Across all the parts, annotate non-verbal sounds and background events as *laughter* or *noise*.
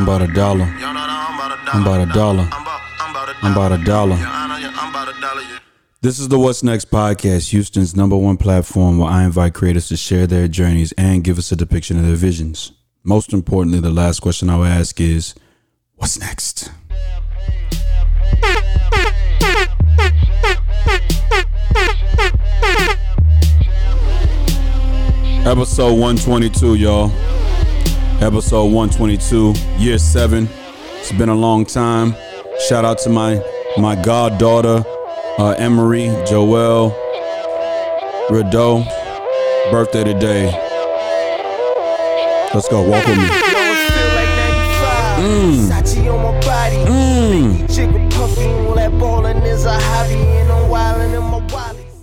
I'm about a dollar. I'm about a dollar. I'm about a dollar. This is the What's Next podcast, Houston's number one platform where I invite creators to share their journeys and give us a depiction of their visions. Most importantly, the last question I will ask is, What's next? Episode 122, y'all. Episode 122, year seven. It's been a long time. Shout out to my my goddaughter, uh, Emery Joelle Rideau. Birthday today. Let's go. Walk with me. Mm. Mm.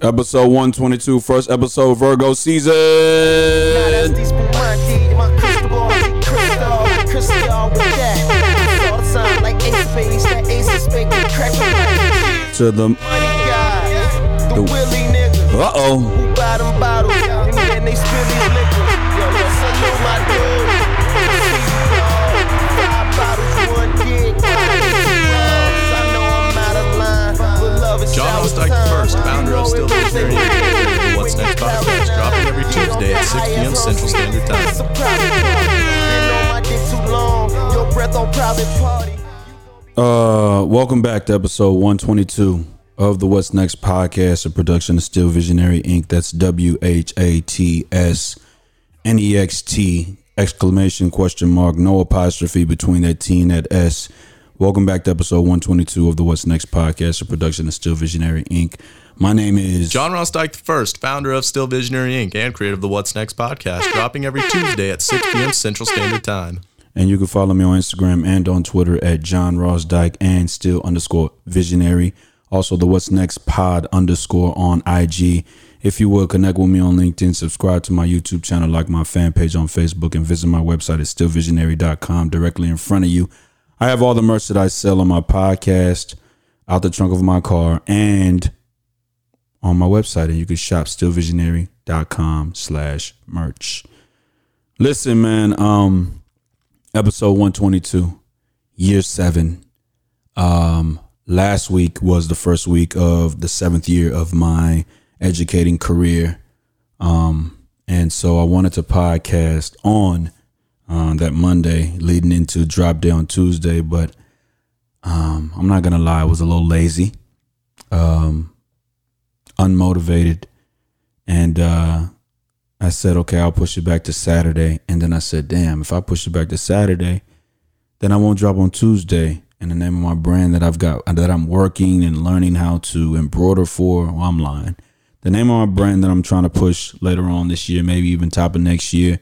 Episode 122, first episode Virgo season. But love is John sour Osteich time. first, founder of Still You know it Visionary was Inc. The What's Next podcast, dropping every Tuesday at 6 p.m. Central Standard Time. Uh, welcome back to episode 122 of the What's Next podcast, a production of Still Visionary Inc. That's W H A T S N E X T exclamation question mark, no apostrophe between that T and that S. Welcome back to episode 122 of the What's Next podcast, a production of Still Visionary Inc. My name is John Ross Dyke the first, founder of Still Visionary Inc. and creator of the What's Next podcast, dropping every Tuesday at 6 p.m. Central Standard Time. And you can follow me on Instagram and on Twitter at John Ross Dyke and still underscore visionary. Also, the What's Next pod underscore on IG. If you would connect with me on LinkedIn, subscribe to my YouTube channel, like my fan page on Facebook, and visit my website at stillvisionary.com directly in front of you. I have all the merch that I sell on my podcast, out the trunk of my car, and on my website. And you can shop stillvisionary.com slash merch. Listen, man, um, episode 122 year seven. Um last week was the first week of the seventh year of my educating career. Um and so i wanted to podcast on uh, that monday leading into drop day on tuesday but um i'm not gonna lie i was a little lazy um unmotivated and uh I said, okay, I'll push it back to Saturday. And then I said, damn, if I push it back to Saturday, then I won't drop on Tuesday. And the name of my brand that I've got, that I'm working and learning how to embroider for, well, I'm lying. The name of my brand that I'm trying to push later on this year, maybe even top of next year,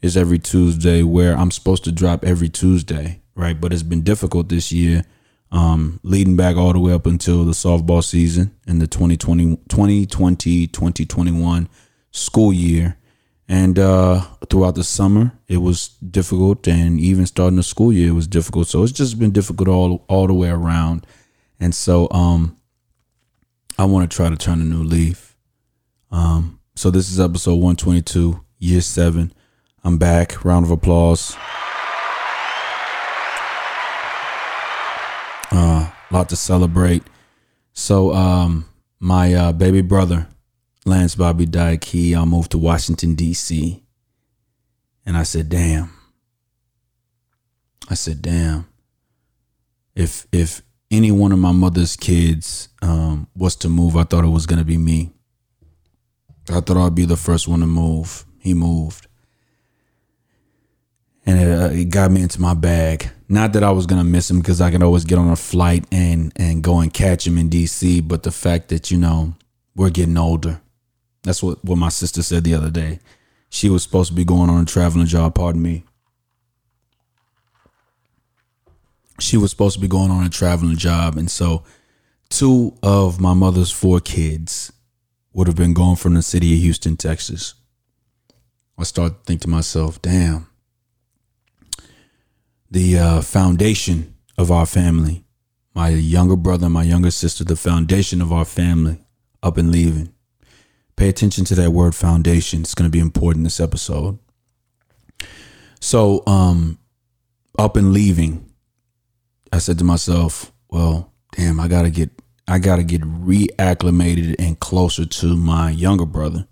is every Tuesday, where I'm supposed to drop every Tuesday, right? But it's been difficult this year, um, leading back all the way up until the softball season in the 2020, 2020 2021 school year. And uh, throughout the summer, it was difficult, and even starting the school year, it was difficult. So it's just been difficult all all the way around. And so, um, I want to try to turn a new leaf. Um, so this is episode one twenty two, year seven. I'm back. Round of applause. Uh, lot to celebrate. So, um, my uh, baby brother, Lance Bobby Dyke, he uh, moved to Washington, D.C. And I said, damn. I said, damn. If if any one of my mother's kids um, was to move, I thought it was going to be me. I thought I'd be the first one to move. He moved. And it, uh, it got me into my bag. Not that I was gonna miss him because I could always get on a flight and and go and catch him in DC, but the fact that you know we're getting older. That's what what my sister said the other day. She was supposed to be going on a traveling job. Pardon me. She was supposed to be going on a traveling job, and so two of my mother's four kids would have been gone from the city of Houston, Texas. I started to think to myself, damn, the uh, foundation of our family, my younger brother, and my younger sister, the foundation of our family up and leaving. Pay attention to that word foundation. It's going to be important this episode. So, um, up and leaving, I said to myself, well, damn, I gotta get I gotta get reacclimated and closer to my younger brother.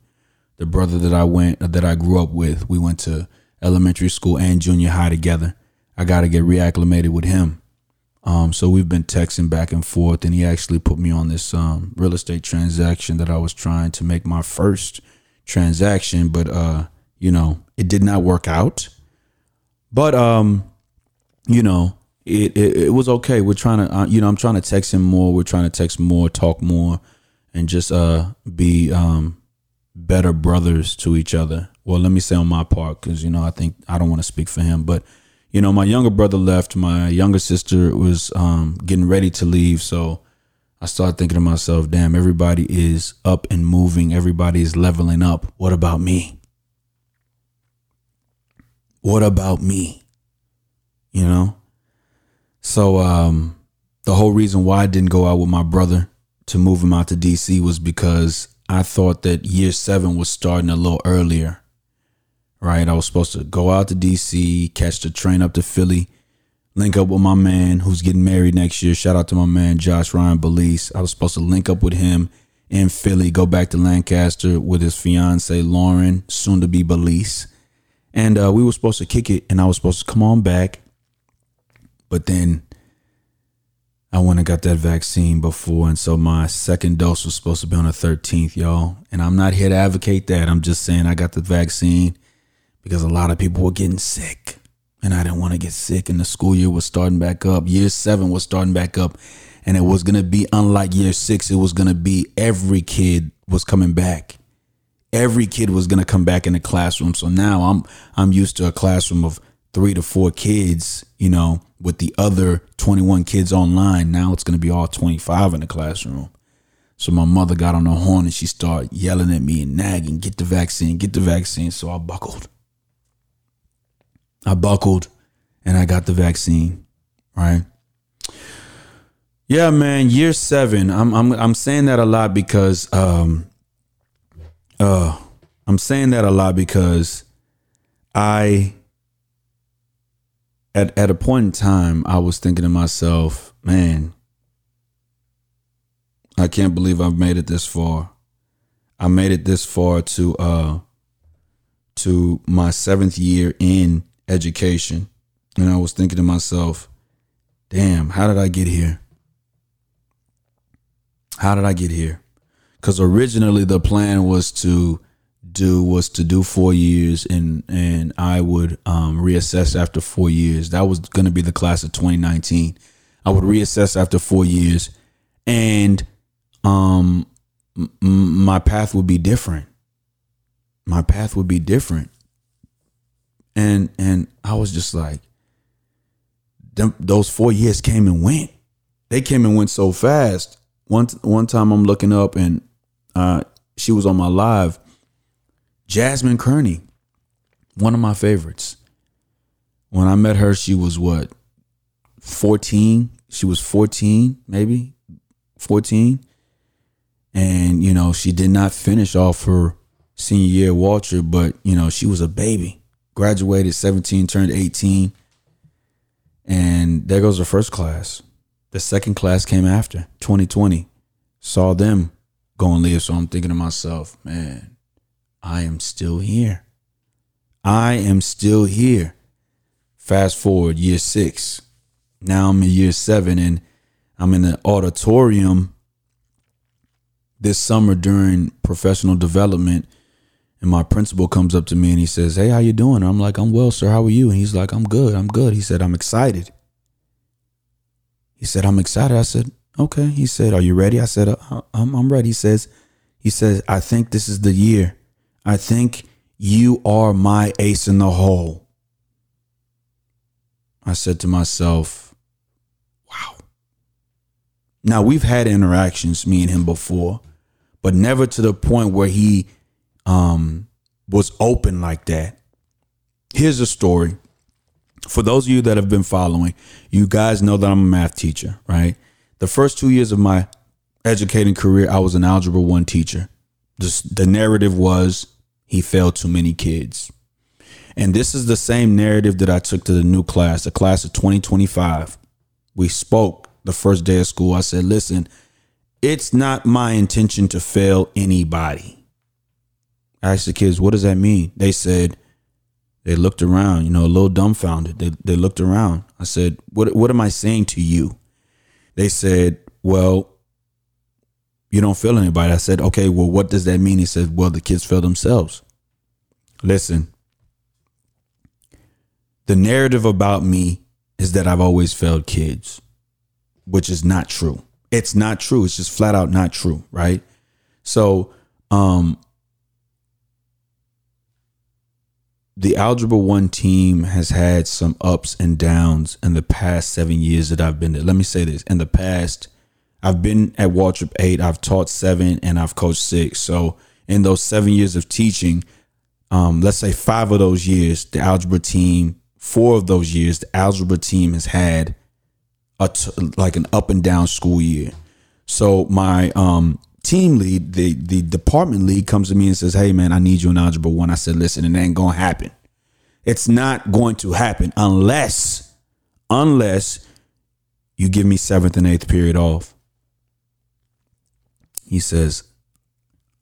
The brother that I went that I grew up with. We went to elementary school and junior high together. I gotta get reacclimated with him. Um, so we've been texting back and forth, and he actually put me on this um, real estate transaction that I was trying to make my first transaction, but uh, you know, it did not work out. But um, you know, it, it, it was okay. We're trying to, uh, you know, I'm trying to text him more. We're trying to text more, talk more, and just uh be um better brothers to each other. Well, let me say on my part, because you know, I think I don't want to speak for him, but you know, my younger brother left. My younger sister was um getting ready to leave, so I started thinking to myself, damn, everybody is up and moving. Everybody is leveling up. What about me? What about me? You know? So um the whole reason why I didn't go out with my brother to move him out to DC was because I thought that year seven was starting a little earlier. Right? I was supposed to go out to DC, catch the train up to Philly, link up with my man who's getting married next year. Shout out to my man Josh Ryan Belize. I was supposed to link up with him in Philly, go back to Lancaster with his fiance Lauren, soon to be Belize. And uh, we were supposed to kick it, and I was supposed to come on back. But then I went and got that vaccine before, and so my second dose was supposed to be on the 13th, y'all. And I'm not here to advocate that. I'm just saying I got the vaccine because a lot of people were getting sick, and I didn't want to get sick. And the school year was starting back up. Year seven was starting back up, and it was gonna be unlike year six. It was gonna be every kid was coming back. Every kid was gonna come back in the classroom. So now I'm I'm used to a classroom of three to four kids, you know, with the other 21 kids online. Now it's going to be all 25 in the classroom. So my mother got on the horn and she started yelling at me and nagging, get the vaccine, get the vaccine. So I buckled. I buckled and I got the vaccine, right? Yeah, man, year 7. I'm I'm I'm saying that a lot because um uh I'm saying that a lot because I at at a point in time, I was thinking to myself, man, I can't believe I've made it this far. I made it this far to uh to my seventh year in education. And I was thinking to myself, damn, how did I get here? How did I get here? Because originally the plan was to do was to do four years and and I would um, reassess after four years. That was going to be the class of 2019. I would reassess after four years, and um, m- my path would be different. My path would be different, and and I was just like, them, those four years came and went. They came and went so fast. One one time I'm looking up and uh, she was on my live Jasmine Kearney, one of my favorites. When I met her, she was what, 14? She was 14, maybe 14. And, you know, she did not finish off her senior year at Walter, but, you know, she was a baby. Graduated 17, turned 18. And there goes the first class. The second class came after 2020. Saw them go and leave. So I'm thinking to myself, man, I am still here. I am still here. Fast forward year six. Now I'm in year seven and I'm in the auditorium this summer during professional development. And my principal comes up to me and he says, Hey, how you doing? I'm like, I'm well, sir. How are you? And he's like, I'm good. I'm good. He said, I'm excited. He said, I'm excited. I said, okay. He said, are you ready? I said, uh, I'm, I'm ready. He says, he says, I think this is the year I think you are my ace in the hole. I said to myself, wow. Now, we've had interactions, me and him before, but never to the point where he um, was open like that. Here's a story. For those of you that have been following, you guys know that I'm a math teacher, right? The first two years of my educating career, I was an Algebra 1 teacher the, the narrative was he failed too many kids. And this is the same narrative that I took to the new class, the class of 2025. We spoke the first day of school. I said, listen, it's not my intention to fail anybody. I asked the kids, what does that mean? They said, they looked around, you know, a little dumbfounded. They, they looked around. I said, what, what am I saying to you? They said, well, you don't feel anybody. I said, okay, well, what does that mean? He said, well, the kids feel themselves. Listen, the narrative about me is that I've always failed kids, which is not true. It's not true. It's just flat out not true, right? So, um, the Algebra 1 team has had some ups and downs in the past seven years that I've been there. Let me say this in the past, I've been at Waltrip 8, I've taught seven, and I've coached six. So, in those seven years of teaching, um, let's say five of those years, the Algebra team, four of those years, the Algebra team has had a t- like an up and down school year. So, my um, team lead, the the department lead comes to me and says, "Hey man, I need you in algebra 1." I said, "Listen, it ain't to happen. It's not going to happen unless unless you give me 7th and 8th period off." He says,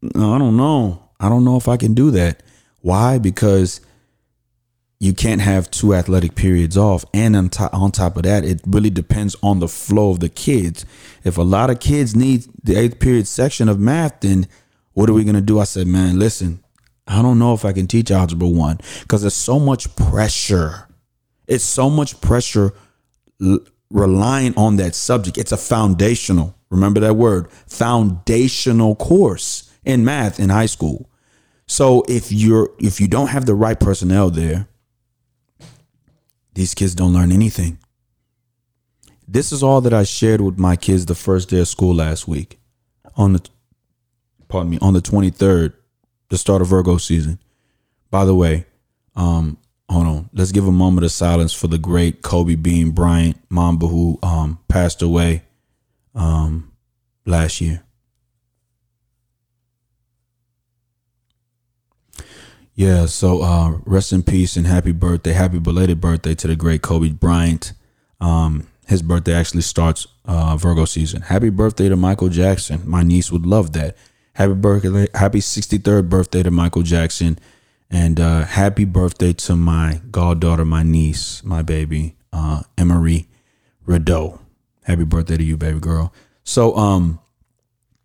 "No, I don't know. I don't know if I can do that." Why? Because you can't have two athletic periods off. And on top, on top of that, it really depends on the flow of the kids. If a lot of kids need the eighth period section of math, then what are we going to do? I said, man, listen, I don't know if I can teach algebra one because there's so much pressure. It's so much pressure l- relying on that subject. It's a foundational, remember that word, foundational course in math in high school. So if you're if you don't have the right personnel there, these kids don't learn anything. This is all that I shared with my kids the first day of school last week on the pardon me, on the 23rd, the start of Virgo season. By the way, um, hold on. Let's give a moment of silence for the great Kobe Bean Bryant Mamba who um, passed away um, last year. Yeah, so uh, rest in peace and happy birthday, happy belated birthday to the great Kobe Bryant. Um, his birthday actually starts uh, Virgo season. Happy birthday to Michael Jackson. My niece would love that. Happy birthday, happy 63rd birthday to Michael Jackson, and uh, happy birthday to my goddaughter, my niece, my baby, uh, Emery Rideau. Happy birthday to you, baby girl. So, um,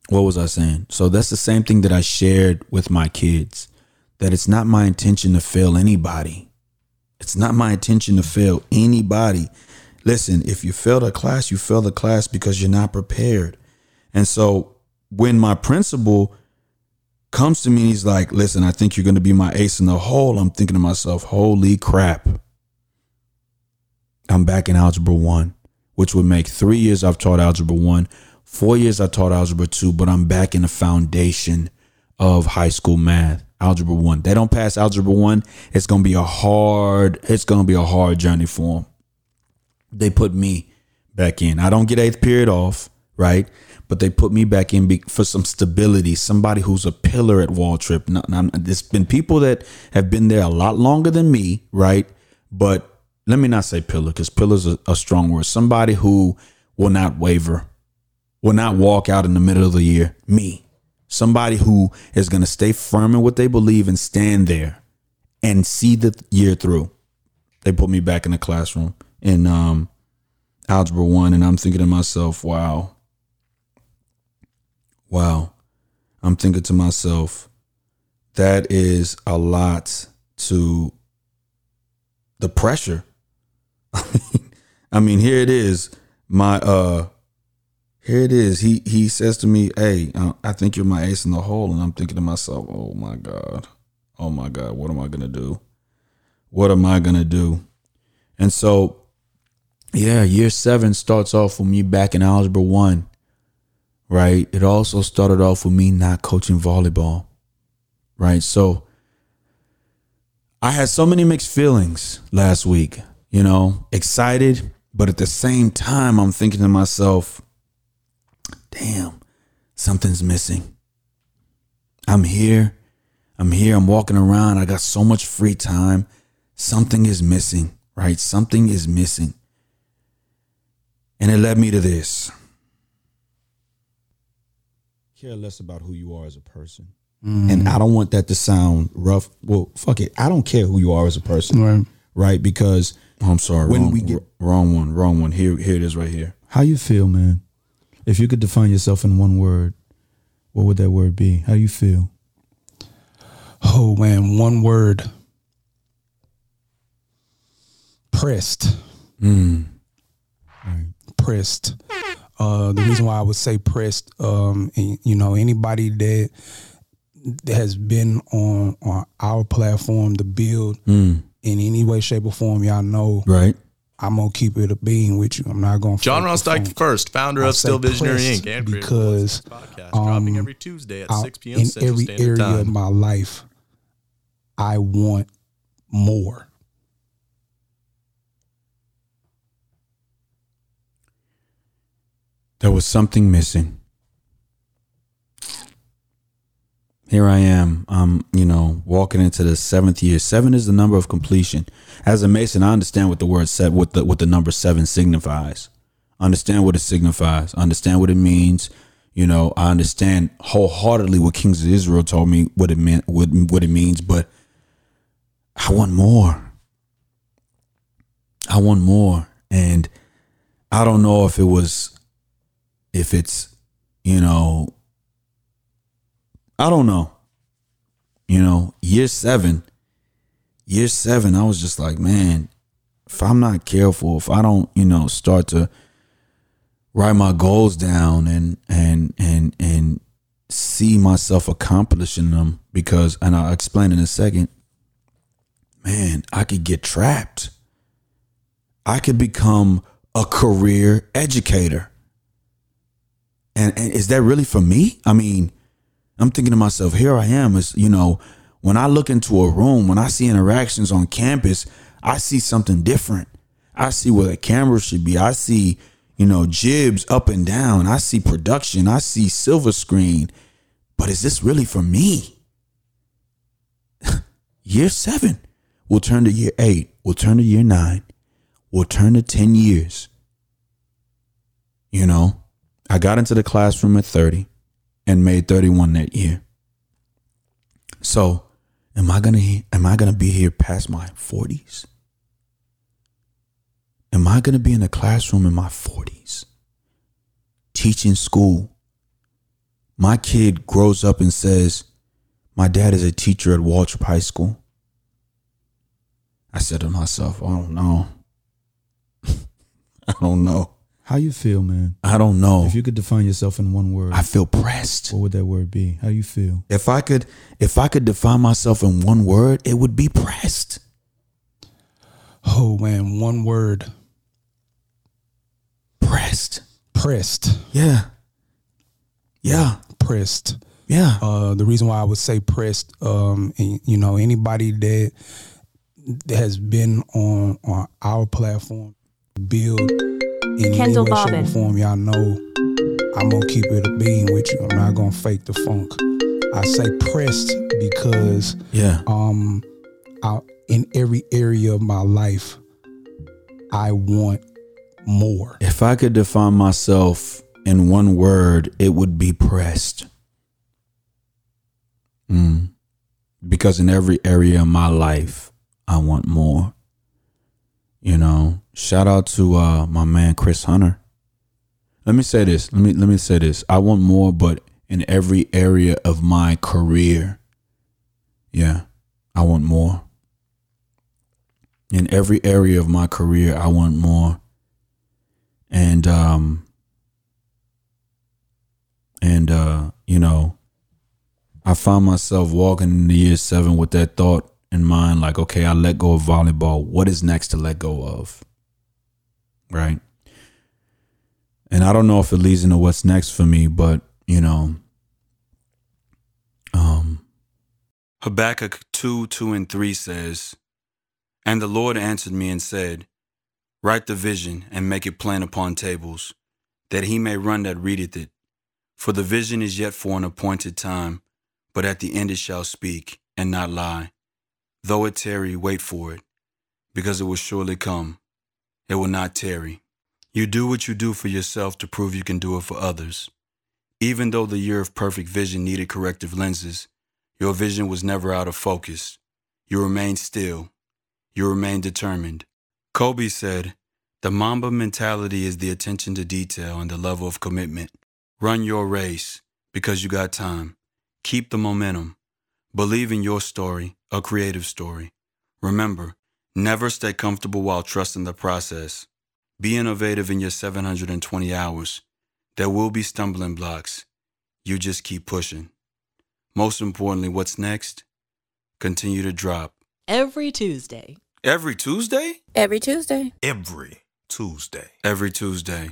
what was I saying? So that's the same thing that I shared with my kids that it's not my intention to fail anybody. It's not my intention to fail anybody. Listen, if you fail a class, you fail the class because you're not prepared. And so when my principal comes to me and he's like, listen, I think you're going to be my ace in the hole, I'm thinking to myself, holy crap. I'm back in Algebra 1, which would make three years I've taught Algebra 1, four years I taught Algebra 2, but I'm back in the foundation of high school math algebra 1 they don't pass algebra 1 it's to be a hard it's to be a hard journey for them they put me back in. I don't get eighth period off right? But they put me back in for some stability somebody who's a pillar at now, now, there's been people that have been there a lot longer than me right? But let me not say pillar because pillar's a, a strong word. Somebody who will not waver will not walk out in the middle of the year. Me somebody who is going to stay firm in what they believe and stand there and see the year through. They put me back in the classroom in um, algebra one, and I'm thinking to myself, wow, wow. I'm thinking to myself, that is a lot to the pressure. *laughs* I mean, here it is. My uh here it is. He he says to me, "Hey, uh, I think you're my ace in the hole," and I'm thinking to myself, "Oh my god, oh my god, what am I gonna do? What am I gonna do?" And so, yeah, year seven starts off with me back in algebra one. Right. It also started off with me not coaching volleyball. Right. So I had so many mixed feelings last week. You know, excited, but at the same time, I'm thinking to myself damn, something's missing. I'm here. I'm here. I'm walking around. I got so much free time. something is missing, right? Something is missing. And it led me to this. Care less about who you are as a person. Mm. And I don't want that to sound rough. Well, fuck it. I don't care who you are as a person. Right. Right? Because I'm sorry. When wrong, we get- wrong one, wrong one. Here, here it is right here. How you feel, man? If you could define yourself in one word, what would that word be? How you feel? Oh man, one word. Pressed. Pressed. Uh, the reason why I would say pressed, um, and, you know, anybody that that has been on on our platform to build in any way, shape, or form, y'all know Right? I'm gonna keep it a being with you. I'm not gonna. John fake Ross Dyke first, founder I of Still Visionary Inc. and creator of the because, What's Next podcast, dropping um, every Tuesday at out 6 p.m. in Central every Standard area Time. of my life, I want more. There was something missing. Here I am. I'm, you know, walking into the seventh year. Seven is the number of completion. As a Mason, I understand what the word said, what the what the number seven signifies. Understand what it signifies. Understand what it means. You know, I understand wholeheartedly what Kings of Israel told me what it meant, what what it means. But I want more. I want more, and I don't know if it was if it's you know i don't know. You know year seven year seven i was just like man if i'm not careful if i don't you know start to write my goals down and and and and see myself accomplishing them because and i'll explain in a second man i could get trapped. I could become a career educator. And, and is that really for me? I mean, I'm thinking to myself, here I am. Is you know, when I look into a room, when I see interactions on campus, I see something different. I see where the camera should be. I see, you know, jibs up and down. I see production. I see silver screen. But is this really for me? *laughs* year seven. We'll turn to year eight. We'll turn to year nine. We'll turn to 10 years. You know, I got into the classroom at 30 and made 31 that year. So, am I going to am I going to be here past my 40s? Am I going to be in a classroom in my 40s? Teaching school. My kid grows up and says, "My dad is a teacher at Waltrip High School." I said to myself, "I don't know. *laughs* I don't know. How you feel, man? I don't know. If you could define yourself in one word, I feel pressed. what would that word be? How you feel? If I could if I could define myself in one word, it would be pressed. Oh man, one word. Pressed. Pressed. Yeah. Yeah. Pressed. Yeah. Uh, the reason why I would say pressed, um, and, you know, anybody that, that has been on on our platform, build in Kendall any way, shape, Bobbin. form, y'all know I'm gonna keep it a being with you. I'm not gonna fake the funk. I say pressed because Yeah. um, I, in every area of my life, I want more. If I could define myself in one word, it would be pressed. Mm. Because in every area of my life, I want more. You know, shout out to uh, my man Chris Hunter. Let me say this. Let me let me say this. I want more, but in every area of my career, yeah, I want more. In every area of my career, I want more and um and uh you know i found myself walking into year seven with that thought in mind like okay i let go of volleyball what is next to let go of right and i don't know if it leads into what's next for me but you know um habakkuk 2 2 and 3 says and the lord answered me and said Write the vision and make it plain upon tables, that he may run that readeth it. For the vision is yet for an appointed time, but at the end it shall speak, and not lie. Though it tarry, wait for it, because it will surely come. It will not tarry. You do what you do for yourself to prove you can do it for others. Even though the year of perfect vision needed corrective lenses, your vision was never out of focus. You remained still. You remained determined. Kobe said, The Mamba mentality is the attention to detail and the level of commitment. Run your race because you got time. Keep the momentum. Believe in your story, a creative story. Remember, never stay comfortable while trusting the process. Be innovative in your 720 hours. There will be stumbling blocks. You just keep pushing. Most importantly, what's next? Continue to drop. Every Tuesday. Every Tuesday? Every Tuesday. Every Tuesday. Every Tuesday.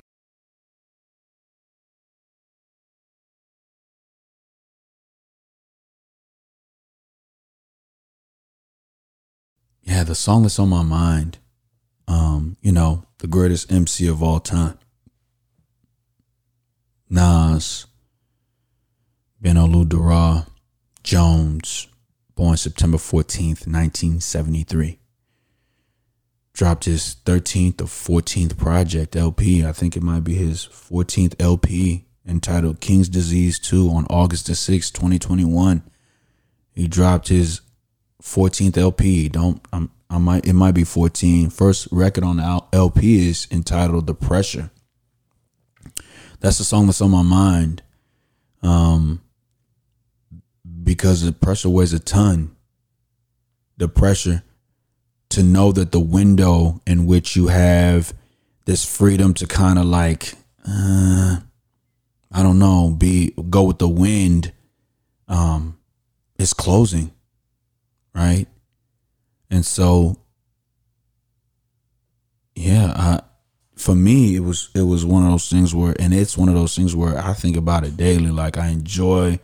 Yeah, the song that's on my mind, um, you know, the greatest MC of all time. Nas, bin Olu Dara, Jones, born September 14th, 1973. Dropped his 13th or 14th project LP. I think it might be his 14th LP entitled King's Disease 2 on August the 6th, 2021. He dropped his 14th LP. Don't I'm, I might it might be 14. First record on the LP is entitled The Pressure. That's the song that's on my mind. Um because the pressure weighs a ton. The pressure to know that the window in which you have this freedom to kind of like uh, I don't know, be go with the wind um is closing. Right? And so yeah, I for me it was it was one of those things where and it's one of those things where I think about it daily like I enjoy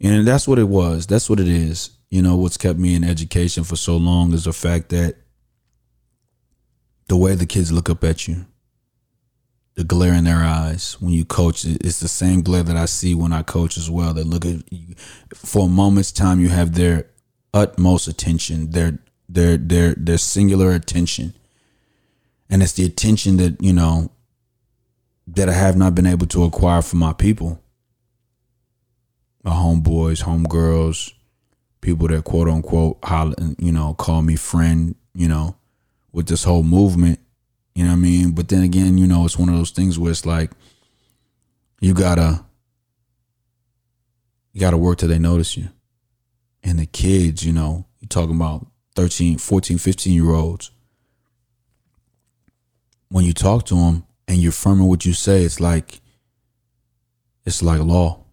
and that's what it was. That's what it is. You know, what's kept me in education for so long is the fact that the way the kids look up at you, the glare in their eyes when you coach, it's the same glare that I see when I coach as well. They look at you for a moment's time, you have their utmost attention, their their their their singular attention. And it's the attention that, you know, that I have not been able to acquire for my people my homeboys, homegirls, people that quote unquote holler, you know, call me friend, you know, with this whole movement. You know what I mean? But then again, you know, it's one of those things where it's like you gotta you gotta work till they notice you. And the kids, you know, you're talking about 13, 14, 15 year olds. When you talk to them and you're firm in what you say, it's like it's like law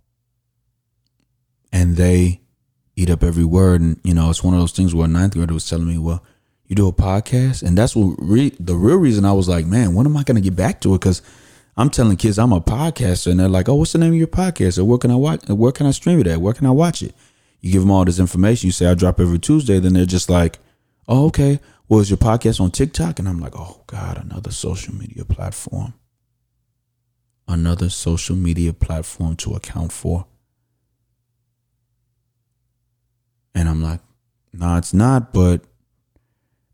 and they eat up every word. And you know, it's one of those things where a ninth grader was telling me, "Well, you do a podcast," and that's what re- the real reason I was like, "Man, when am I going to get back to it?" Because I'm telling kids I'm a podcaster, and they're like, "Oh, what's the name of your podcast? Or where can I watch? Where can I stream it at? Where can I watch it?" You give them all this information. You say I drop every Tuesday, then they're just like, "Oh, okay. Well, is your podcast on TikTok?" And I'm like, "Oh God, another social media platform." Another social media platform to account for. And I'm like, no, nah, it's not. But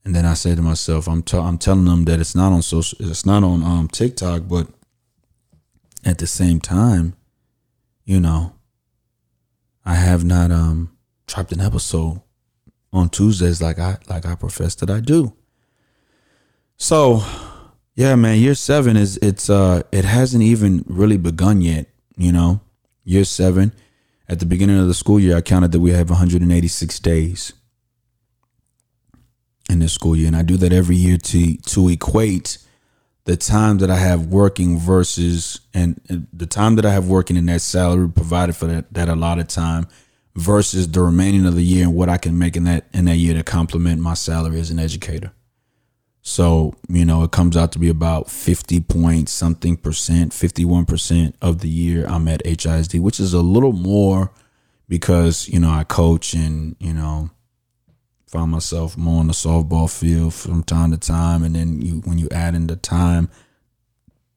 and then I say to myself, I'm t- I'm telling them that it's not on social, it's not on um TikTok, but at the same time, you know, I have not um dropped an episode on Tuesdays like I like I profess that I do. So, yeah, man, year seven is it's uh it hasn't even really begun yet. You know, year seven at the beginning of the school year, I counted that we have 186 days in this school year. And I do that every year to to equate the time that I have working versus and, and the time that I have working in that salary provided for that, that allotted time versus the remaining of the year and what I can make in that in that year to complement my salary as an educator. So, you know, it comes out to be about 50 point something percent, 51% of the year I'm at HISD, which is a little more because, you know, I coach and, you know, find myself more on the softball field from time to time. And then you, when you add in the time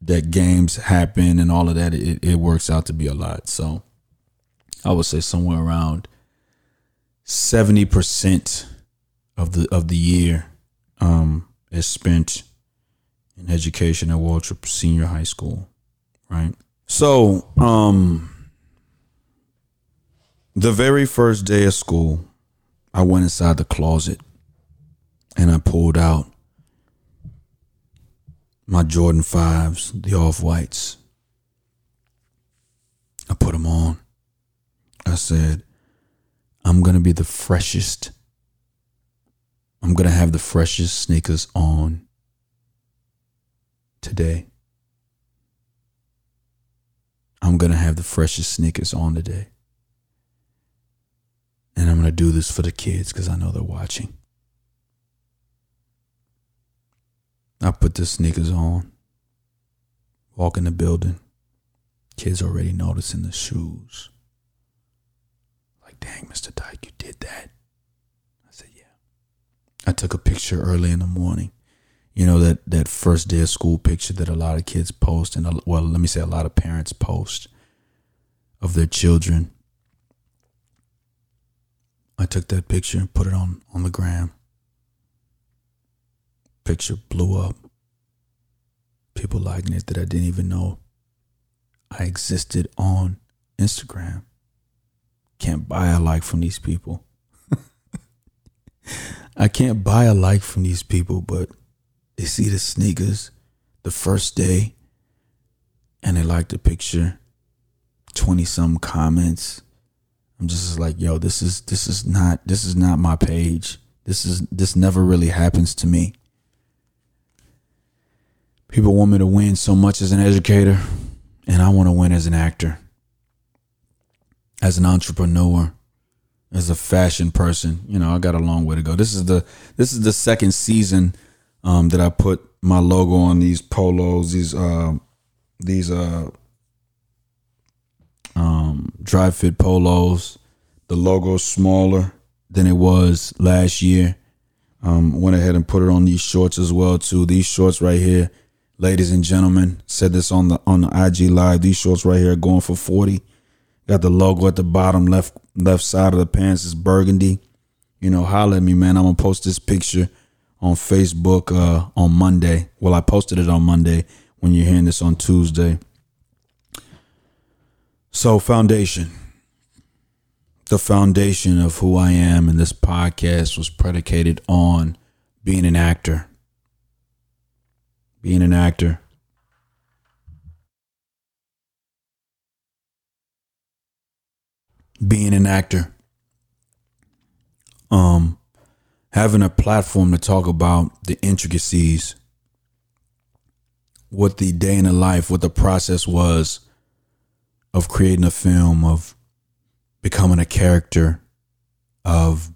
that games happen and all of that, it, it works out to be a lot. So I would say somewhere around 70% of the, of the year um, is spent in education at Waltrip Senior High School, right? So, um, the very first day of school, I went inside the closet and I pulled out my Jordan 5s, the off whites. I put them on. I said, I'm going to be the freshest. I'm going to have the freshest sneakers on today. I'm going to have the freshest sneakers on today. And I'm going to do this for the kids because I know they're watching. I put the sneakers on, walk in the building. Kids already noticing the shoes. Like, dang, Mr. Dyke, you did that. I said, yeah. I took a picture early in the morning. You know that that first day of school picture that a lot of kids post, and well, let me say a lot of parents post of their children. I took that picture and put it on on the gram. Picture blew up. People liking it that I didn't even know I existed on Instagram. Can't buy a like from these people. *laughs* I can't buy a like from these people, but they see the sneakers the first day and they like the picture. 20 some comments. I'm just like, yo, this is this is not this is not my page. This is this never really happens to me. People want me to win so much as an educator, and I want to win as an actor, as an entrepreneur, as a fashion person. You know, I got a long way to go. This is the this is the second season um, that I put my logo on these polos, these uh, these uh, dry fit polos. The logo's smaller than it was last year. Um, went ahead and put it on these shorts as well too. These shorts right here, ladies and gentlemen, said this on the on the IG live. These shorts right here are going for forty. Got the logo at the bottom left left side of the pants is burgundy. You know, holler at me, man. I'm gonna post this picture on Facebook uh, on Monday. Well, I posted it on Monday. When you're hearing this on Tuesday. So, foundation. The foundation of who I am in this podcast was predicated on being an actor. Being an actor. Being an actor. Um having a platform to talk about the intricacies what the day in the life, what the process was of creating a film, of becoming a character, of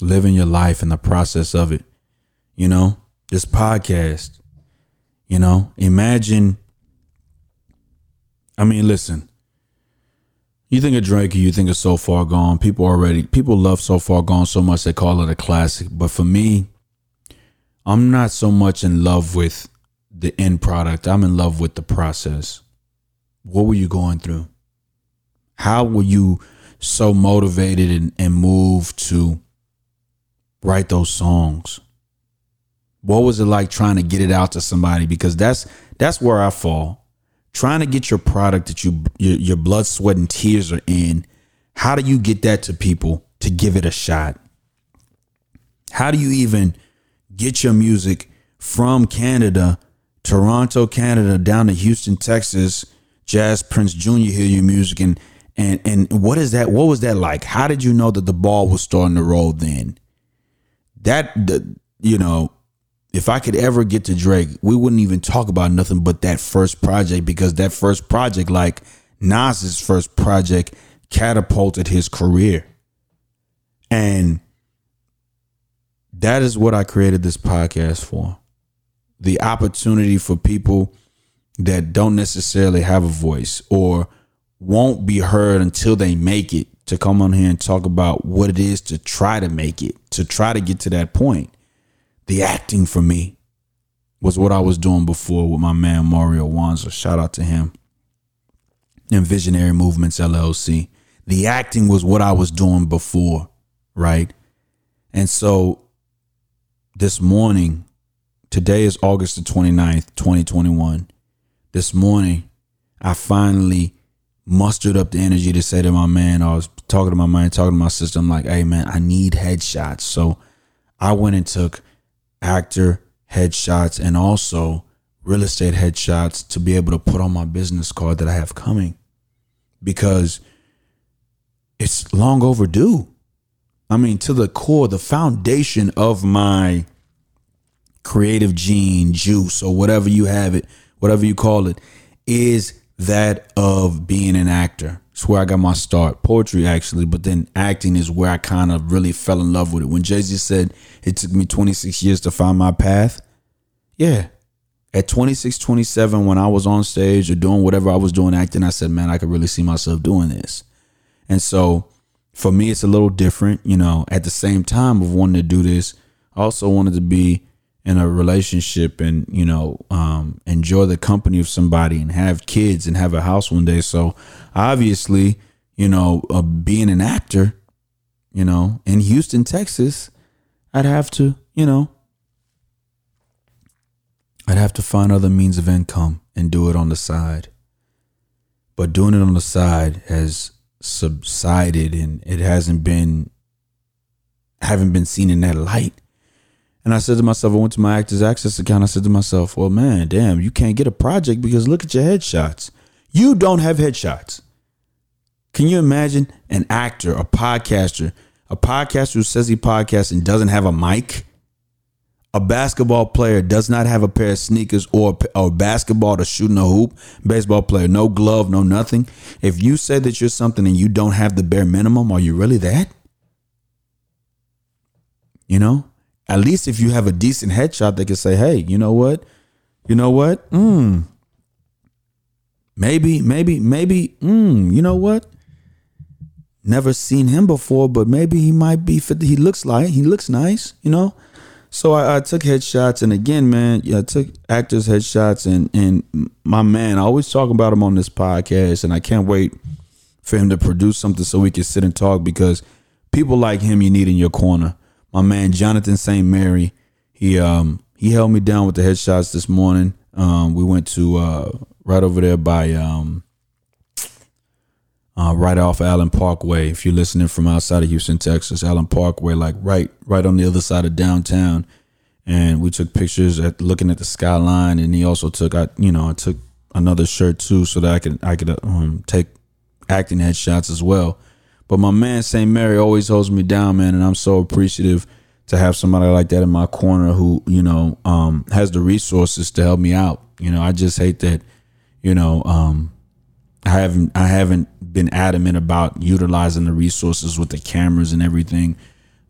living your life in the process of it. You know, this podcast, you know, imagine. I mean, listen, you think of Drake, you think of So Far Gone. People already, people love So Far Gone so much they call it a classic. But for me, I'm not so much in love with the end product. I'm in love with the process. What were you going through? How were you so motivated and, and moved to write those songs? What was it like trying to get it out to somebody? Because that's that's where I fall. Trying to get your product that you your, your blood, sweat, and tears are in. How do you get that to people to give it a shot? How do you even get your music from Canada, Toronto, Canada, down to Houston, Texas. J. Prince Jr. hear your music and and and what is that? What was that like? How did you know that the ball was starting to roll then? That the you know, if I could ever get to Drake, we wouldn't even talk about nothing but that first project because that first project, like Nas's first project, catapulted his career. And that is what I created this podcast for. The opportunity for people that don't necessarily have a voice or won't be heard until they make it to come on here and talk about what it is to try to make it, to try to get to that point. The acting for me was what I was doing before with my man Mario Wanza. Shout out to him. And Visionary Movements LLC. The acting was what I was doing before, right? And so this morning, today is August the 29th, 2021. This morning, I finally mustered up the energy to say to my man, I was talking to my man, talking to my sister, I'm like, hey man, I need headshots. So I went and took actor headshots and also real estate headshots to be able to put on my business card that I have coming because it's long overdue. I mean, to the core, the foundation of my creative gene, juice, or whatever you have it, whatever you call it, is that of being an actor. It's where I got my start. Poetry, actually, but then acting is where I kind of really fell in love with it. When Jay Z said it took me 26 years to find my path, yeah. At 26, 27, when I was on stage or doing whatever I was doing acting, I said, man, I could really see myself doing this. And so for me, it's a little different. You know, at the same time of wanting to do this, I also wanted to be in a relationship and, you know, um, enjoy the company of somebody and have kids and have a house one day. So obviously, you know, uh, being an actor, you know, in Houston, Texas, I'd have to, you know, I'd have to find other means of income and do it on the side. But doing it on the side has subsided and it hasn't been haven't been seen in that light. And I said to myself, I went to my Actors Access account. I said to myself, well, man, damn, you can't get a project because look at your headshots. You don't have headshots. Can you imagine an actor, a podcaster, a podcaster who says he podcasts and doesn't have a mic? A basketball player does not have a pair of sneakers or or basketball to shoot in a hoop. Baseball player, no glove, no nothing. If you say that you're something and you don't have the bare minimum, are you really that? You know, at least if you have a decent headshot, they can say, "Hey, you know what? You know what? Hmm. Maybe, maybe, maybe. Hmm. You know what? Never seen him before, but maybe he might be. fit- He looks like he looks nice. You know." So I, I took headshots, and again, man, yeah, I took actors' headshots, and and my man, I always talk about him on this podcast, and I can't wait for him to produce something so we can sit and talk because people like him you need in your corner. My man Jonathan St. Mary, he um he held me down with the headshots this morning. Um, we went to uh right over there by um uh, right off Allen Parkway. If you're listening from outside of Houston, Texas, Allen Parkway, like right right on the other side of downtown. And we took pictures at looking at the skyline, and he also took I you know I took another shirt too, so that I could I could um, take acting headshots as well. But my man St. Mary always holds me down, man, and I'm so appreciative to have somebody like that in my corner who you know um, has the resources to help me out. You know, I just hate that you know um, I haven't I haven't been adamant about utilizing the resources with the cameras and everything.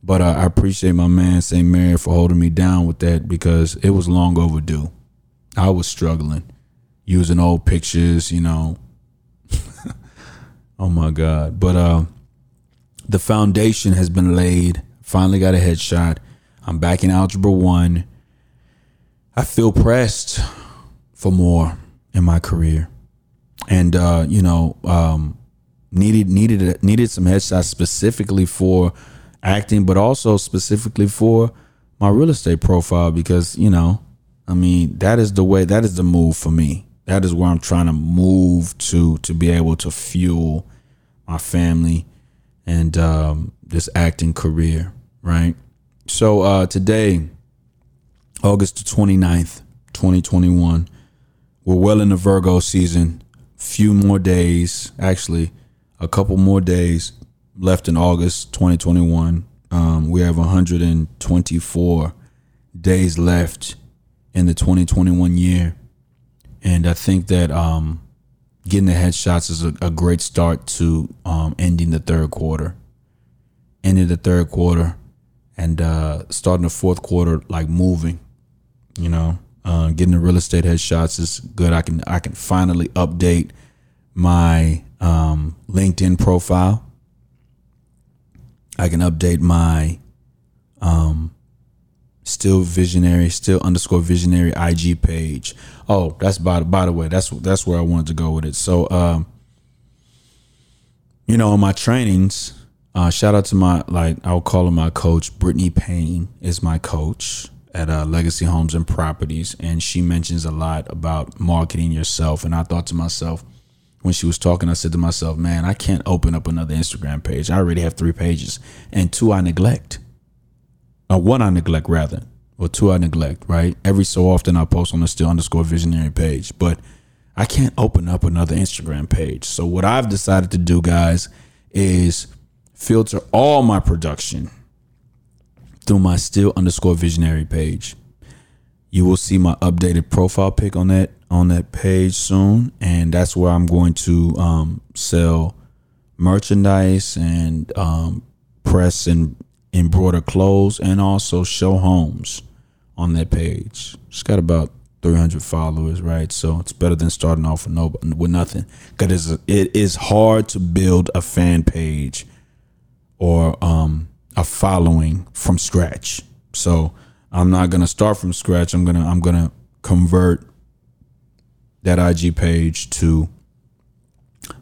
But uh, I appreciate my man St. Mary for holding me down with that because it was long overdue. I was struggling using old pictures, you know. *laughs* oh my God. But uh the foundation has been laid. Finally got a headshot. I'm back in algebra one. I feel pressed for more in my career and uh, you know um, needed needed needed some headshots specifically for acting, but also specifically for my real estate profile because you know, I mean, that is the way that is the move for me. That is where I'm trying to move to to be able to fuel my family and um, this acting career, right? So uh, today, August the 29th, 2021, we're well in the Virgo season few more days, actually, a couple more days left in August 2021. Um, we have 124 days left in the 2021 year. And I think that um, getting the headshots is a, a great start to um, ending the third quarter. Ending the third quarter and uh, starting the fourth quarter like moving, you know. Uh, getting the real estate headshots is good. I can I can finally update my um, LinkedIn profile. I can update my um, still visionary, still underscore visionary IG page. Oh, that's by by the way, that's that's where I wanted to go with it. So, um, you know, in my trainings, uh, shout out to my like I'll call her my coach. Brittany Payne is my coach. at uh, Legacy Homes and Properties, and she mentions a lot about marketing yourself. And I thought to myself, when she was talking, I said to myself, man, I can't open up another Instagram page. I already have three pages, and two I neglect. Or one I neglect, rather. Or two I neglect, right? Every so often I post on the still underscore visionary page, but I can't open up another Instagram page. So, what I've decided to do, guys, is filter all my production through my still underscore visionary page. You will see my updated profile pic on that on that page soon, and that's where I'm going to um, sell merchandise and um, press and embroider clothes, and also show homes on that page. It's got about 300 followers, right? So it's better than starting off with no with nothing. Because it is hard to build a fan page or um, a following from scratch. So I'm not gonna start from scratch. I'm gonna I'm gonna convert that IG page to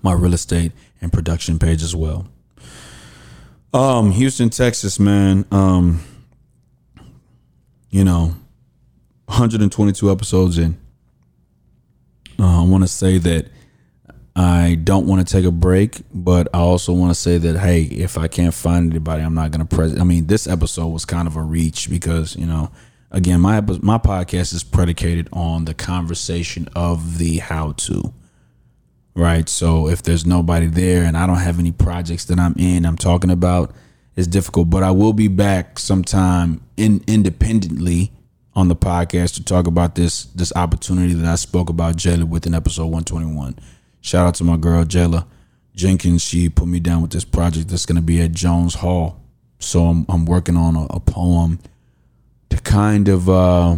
my real estate and production page as well. Um, Houston, Texas, man. Um, you know, 122 episodes in. Uh, I want to say that I don't want to take a break, but I also want to say that hey, if I can't find anybody, I'm not going to press. I mean, this episode was kind of a reach because you know, again, my my podcast is predicated on the conversation of the how to. Right. So if there's nobody there and I don't have any projects that I'm in, I'm talking about, it's difficult. But I will be back sometime in independently on the podcast to talk about this this opportunity that I spoke about Jayla with in episode 121. Shout out to my girl Jayla Jenkins. She put me down with this project that's going to be at Jones Hall. So I'm I'm working on a, a poem to kind of uh,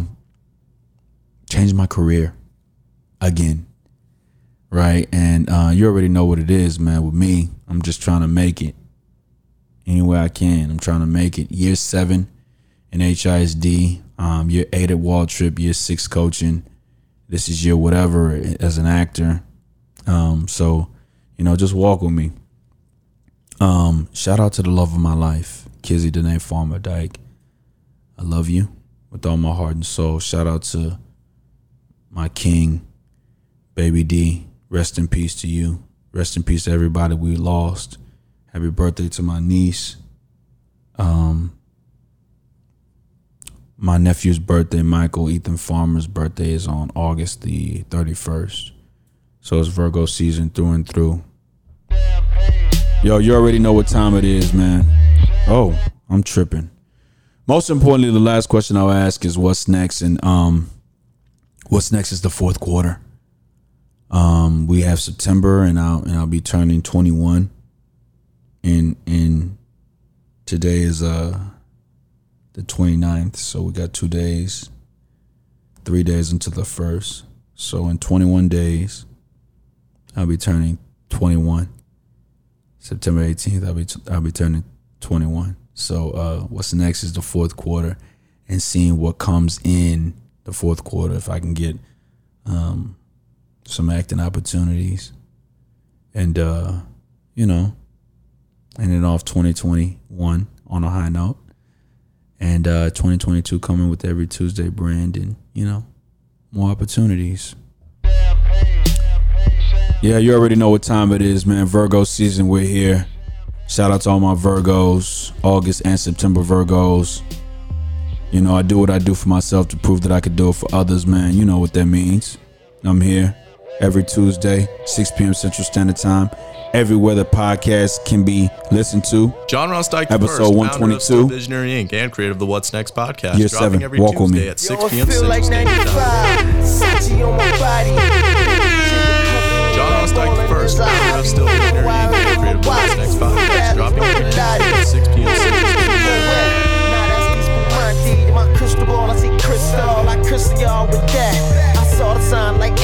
change my career again, right? And uh, you already know what it is, man. With me, I'm just trying to make it any way I can. I'm trying to make it. Year seven in HISD, um, year eight at Waltrip, year six coaching. This is year whatever as an actor. Um, so, you know, just walk with me. Um, shout out to the love of my life, Kizzy Danae Farmer Dyke. I love you with all my heart and soul. Shout out to my king, Baby D. Rest in peace to you. Rest in peace to everybody we lost. Happy birthday to my niece. Um, my nephew's birthday, Michael Ethan Farmer's birthday, is on August the 31st. So it's Virgo season through and through. Yo, you already know what time it is, man. Oh, I'm tripping. Most importantly, the last question I'll ask is what's next, and um, what's next is the fourth quarter. Um, we have September, and I'll and I'll be turning 21. And and today is uh the 29th, so we got two days, three days until the first. So in 21 days, I'll be turning 21. September 18th, I'll be I'll be turning 21. So uh, what's next is the fourth quarter, and seeing what comes in the fourth quarter. If I can get um, some acting opportunities, and uh, you know, ending off 2021 on a high note, and uh, 2022 coming with every Tuesday brand, and you know, more opportunities. Yeah, you already know what time it is, man. Virgo season, we're here. Shout out to all my Virgos, August and September Virgos. You know, I do what I do for myself to prove that I could do it for others, man. You know what that means. I'm here every Tuesday, 6 p.m. Central Standard Time. Everywhere the podcast can be listened to. John Ross Dyke Episode first, founder of 122. Visionary Inc. and creator of the What's Next podcast, Year dropping seven. every Walk with Tuesday me. at 6 p.m. Central like Standard Time. 95. Sachi on my body. John Ross Dyke the first,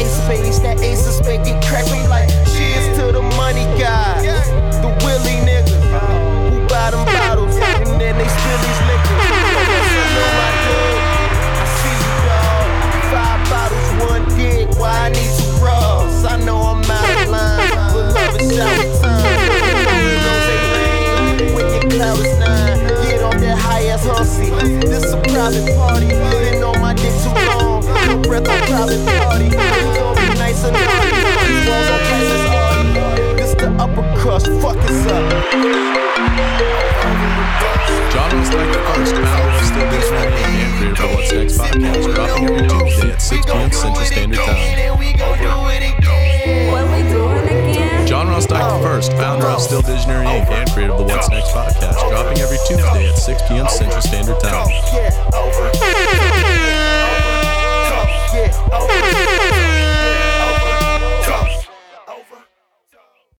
ace face, that ace is making crack me like cheers to the money guy, the willy niggas who buy them bottles and then they spill these liquors. I see you, dog. Five bottles, one dick. Why I need some bras? I know I'm out of line, but love is out of time. When your cloud is nine, get on that high ass hussy. This a private party breath of private party. Nice and naughty. These the upper crust, fuck us up. John was like the first power of still this one and Career What's Next podcast dropping every Tuesday at 6 p.m. Central Standard Time. John Ross first, founder of Still Visionary Inc. and creator of the What's Next podcast, dropping every Tuesday at 6 p.m. Central Standard Time. Oh.